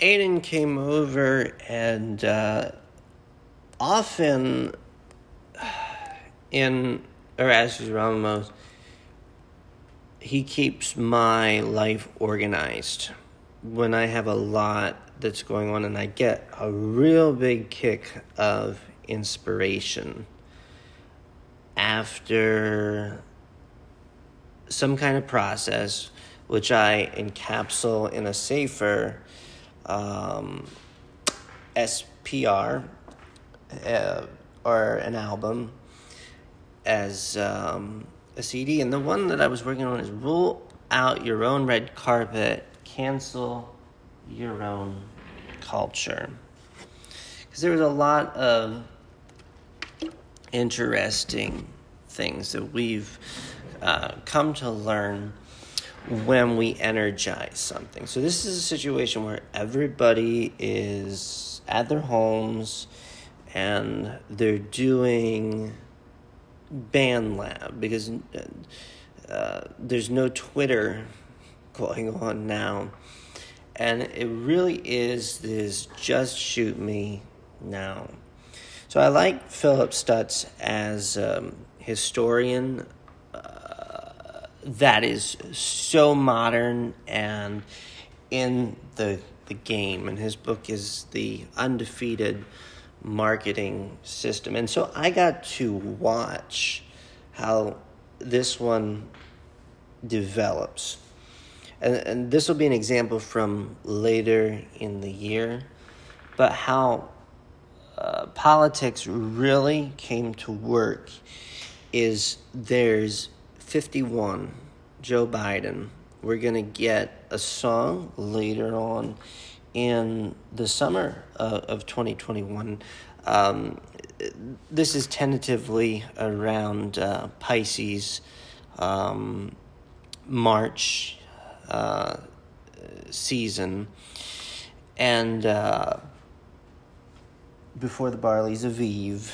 Aiden came over, and uh, often in Erasmus Ramos, he keeps my life organized. When I have a lot that's going on, and I get a real big kick of inspiration after some kind of process, which I encapsulate in a safer um, SPR uh, or an album as um, a CD. And the one that I was working on is Rule Out Your Own Red Carpet, Cancel Your Own Culture. Because there was a lot of interesting things that we've uh, come to learn when we energize something. So, this is a situation where everybody is at their homes and they're doing BandLab because uh, there's no Twitter going on now. And it really is this just shoot me now. So I like Philip Stutz as um, historian that is so modern and in the the game. And his book is the undefeated marketing system. And so i got to watch how this one develops. And, and this will be an example from later in the year but how uh, politics really came to work is there's 51, Joe Biden. We're going to get a song later on in the summer uh, of 2021. Um, this is tentatively around uh, Pisces, um, March uh, season. And uh, before the Barley's Aviv,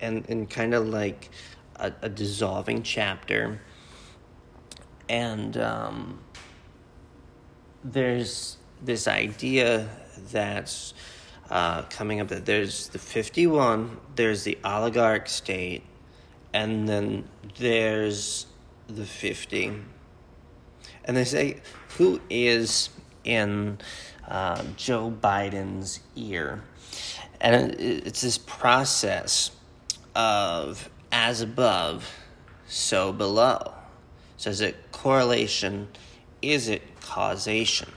and, and kind of like a, a dissolving chapter. And um, there's this idea that's uh, coming up that there's the 51, there's the oligarch state, and then there's the 50. And they say, who is in uh, Joe Biden's ear? And it's this process of as above, so below. So is it correlation? Is it causation?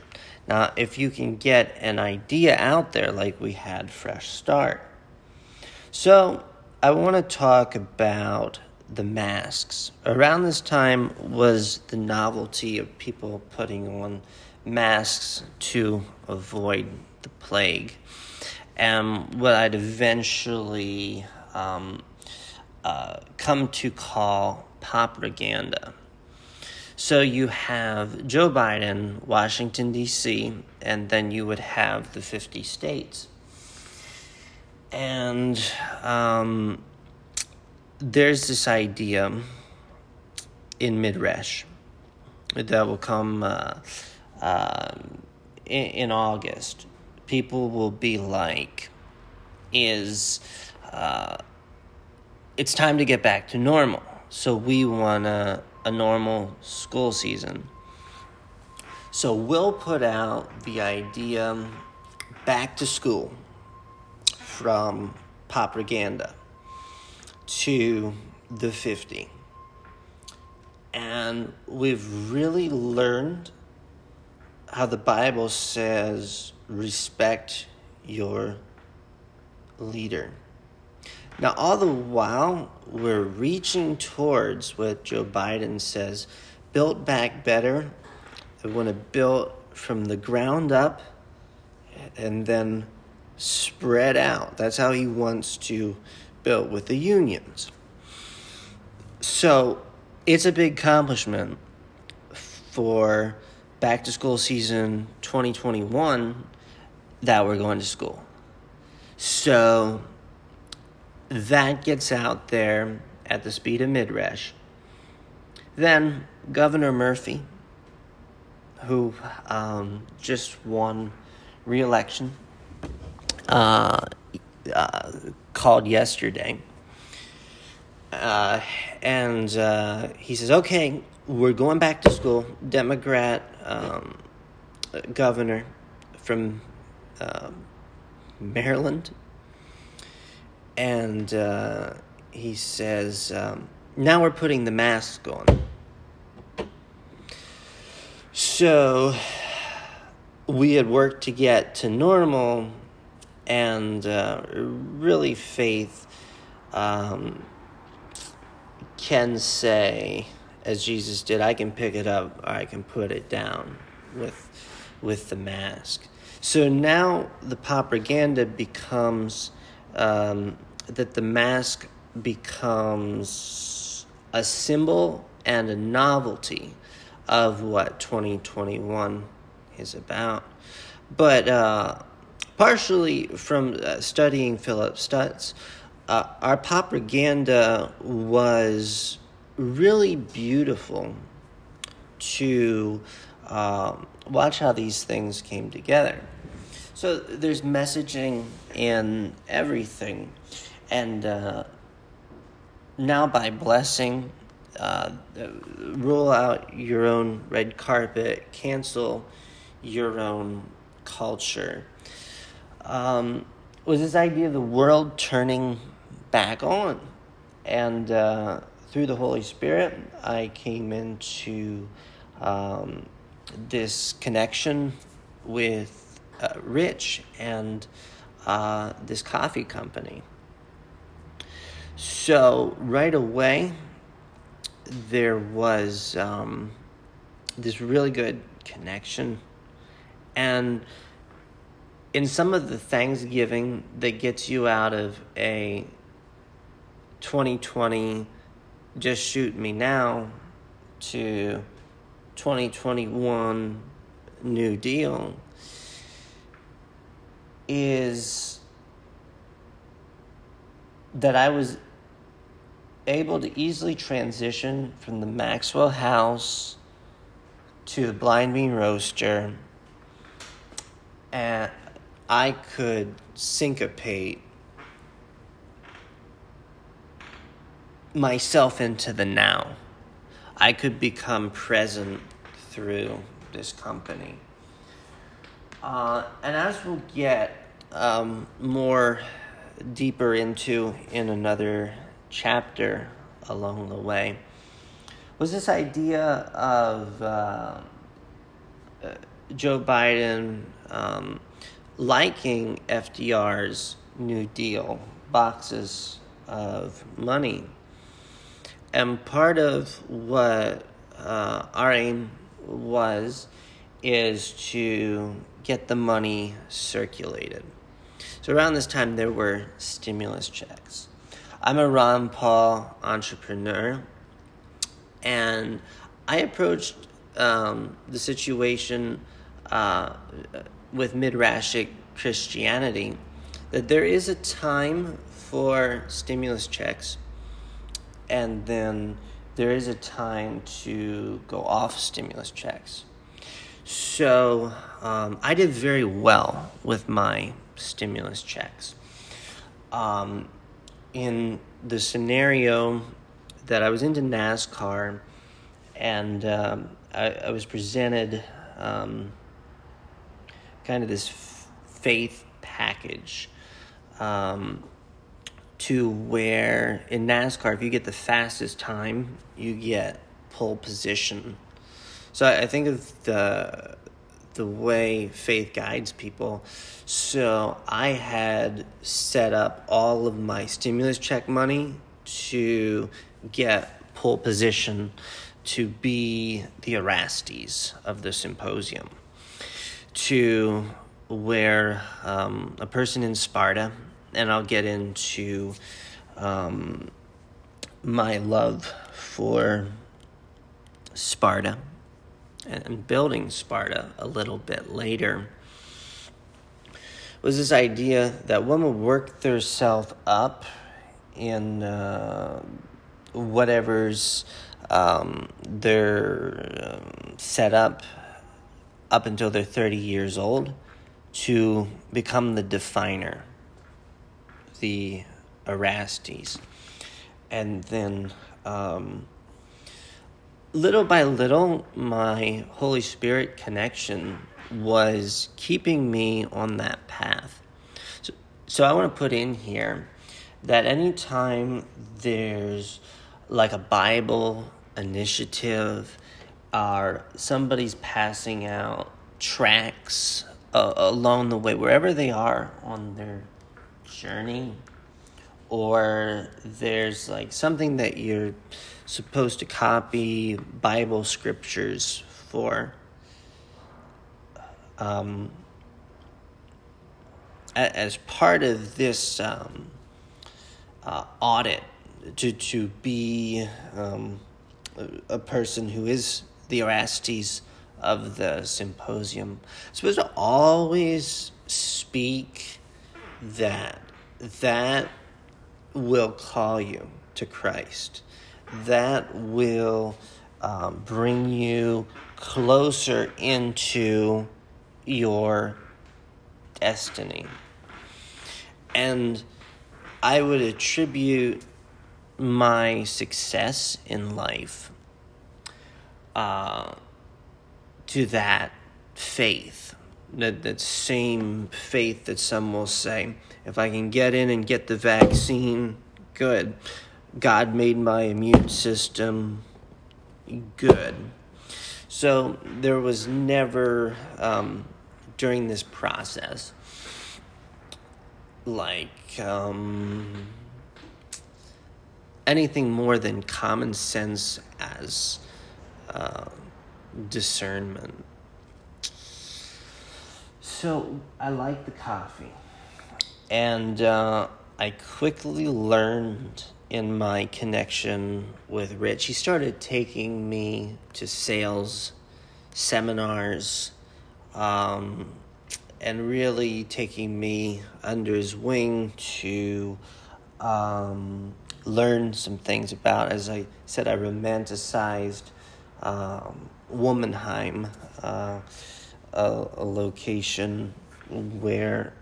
Now, if you can get an idea out there like we had Fresh Start. So, I want to talk about the masks. Around this time was the novelty of people putting on masks to avoid the plague. And what I'd eventually um, uh, come to call propaganda. So you have Joe Biden, Washington, D.C., and then you would have the 50 states. And um, there's this idea in Midrash that will come uh, uh, in, in, August. People will be like, is. Uh, it's time to get back to normal. So we want a, a normal school season. So we'll put out the idea back to school from propaganda to the 50. And we've really learned how the Bible says respect your leader. Now, all the while, we're reaching towards what Joe Biden says build back better. I want to build from the ground up and then spread out. That's how he wants to build with the unions. So, it's a big accomplishment for back to school season 2021 that we're going to school. So, that gets out there at the speed of Midrash. Then Governor Murphy, who um, just won reelection uh, uh, called yesterday. Uh, and uh, he says, okay, we're going back to school. Democrat um, governor from um, Maryland. And uh, he says, um, now we're putting the mask on. So we had worked to get to normal, and uh, really, faith um, can say, as Jesus did, I can pick it up or I can put it down with, with the mask. So now the propaganda becomes um, that the mask becomes a symbol and a novelty of what 2021 is about. But uh, partially from uh, studying Philip Stutz, uh, our propaganda was really beautiful to um, watch how these things came together. So there's messaging in everything, and uh, now by blessing, uh, rule out your own red carpet, cancel your own culture. Um, was this idea of the world turning back on. And uh, through the Holy Spirit, I came into um, this connection with uh, Rich and uh, this coffee company. So, right away, there was um, this really good connection. And in some of the Thanksgiving that gets you out of a 2020 just shoot me now to 2021 new deal is that I was able to easily transition from the Maxwell house to the blind bean roaster and I could syncopate myself into the now. I could become present through this company. Uh, and as we'll get um, more deeper into in another chapter along the way, was this idea of uh, uh, Joe Biden um, liking FDR's New Deal boxes of money. And part of what uh, our aim was is to get the money circulated. So around this time, there were stimulus checks. I'm a Ron Paul entrepreneur, and I approached um, the situation uh, with Midrashic Christianity that there is a time for stimulus checks and then there is a time to go off stimulus checks. So um, I did very well with my stimulus checks. Um, in the scenario that I was into NASCAR, and um, I, I, was presented um, kind of this f- faith package. Um, to where in NASCAR, if you get the fastest time, you get pole position. So I think of the the way faith guides people. So I had set up all of my stimulus check money to get pole position to be the Erastes of the symposium. To where um, a person in Sparta and I'll get into um, my love for Sparta and building Sparta a little bit later was this idea that one would work themselves up in uh, whatever's um, they're um, set up up until they're 30 years old to become the definer, the Erastes. And then, um, little by little, my Holy Spirit connection was keeping me on that path. So, so I want to put in here that anytime there's like a Bible initiative or somebody's passing out tracks uh, along the way, wherever they are on their journey, or there's like something that you're supposed to copy Bible scriptures for. Um, as part of this um, uh, audit, to to be um, a, person who is the Erastes of the symposium, I'm supposed to always speak that that will call you to Christ. That will um, bring you closer into your destiny. And I would attribute my success in life uh, to that faith, that, that same faith that some will say, if I can get in and get the vaccine, good. God made my immune system good. So there was never, um, during this process, like um, anything more than common sense as uh, discernment. So I like the coffee. And uh, I quickly learned in my connection with Rich. He started taking me to sales seminars um, and really taking me under his wing to um, learn some things about. As I said, I romanticized um, Womanheim, uh, a, a location where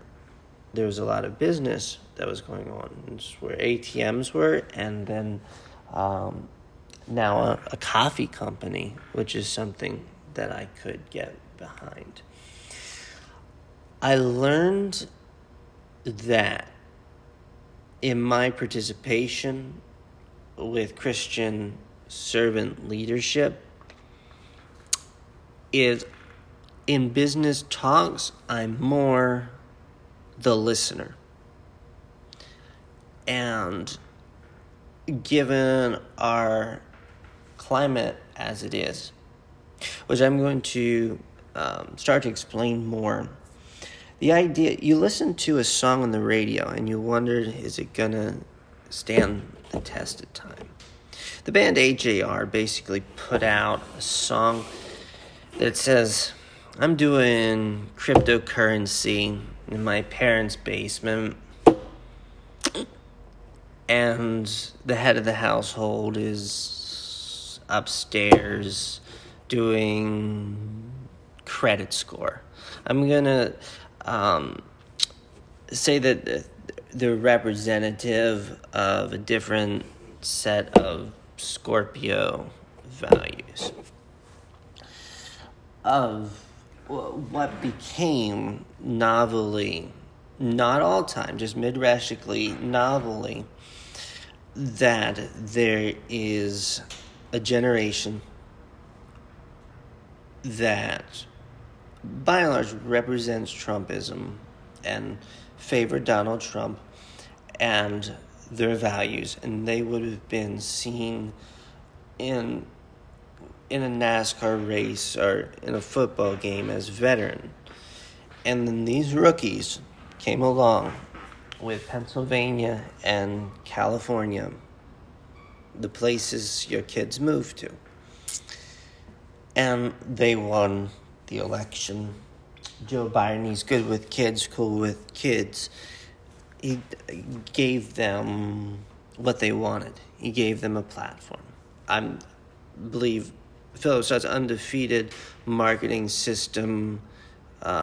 there was a lot of business that was going on. It's where ATMs were, and then um, now a, a coffee company, which is something that I could get behind. I learned that in my participation with Christian servant leadership is in business talks, I'm more the listener. And given our climate as it is, which I'm going to um, start to explain more. The idea you listen to a song on the radio and you wonder, is it gonna stand the test of time? The band AJR basically put out a song that says, I'm doing cryptocurrency in my parents' basement, and the head of the household is upstairs doing credit score. I'm gonna um, say that they're representative of a different set of Scorpio values of what became novelly, not all time, just midrashically, novelly, that there is a generation that by and large represents Trumpism and favor Donald Trump and their values, and they would have been seen in in a NASCAR race or in a football game as veteran. And then these rookies came along with Pennsylvania and California, the places your kids move to. And they won the election. Joe Biden, he's good with kids, cool with kids. He gave them what they wanted. He gave them a platform. I believe Philip Stark's undefeated marketing system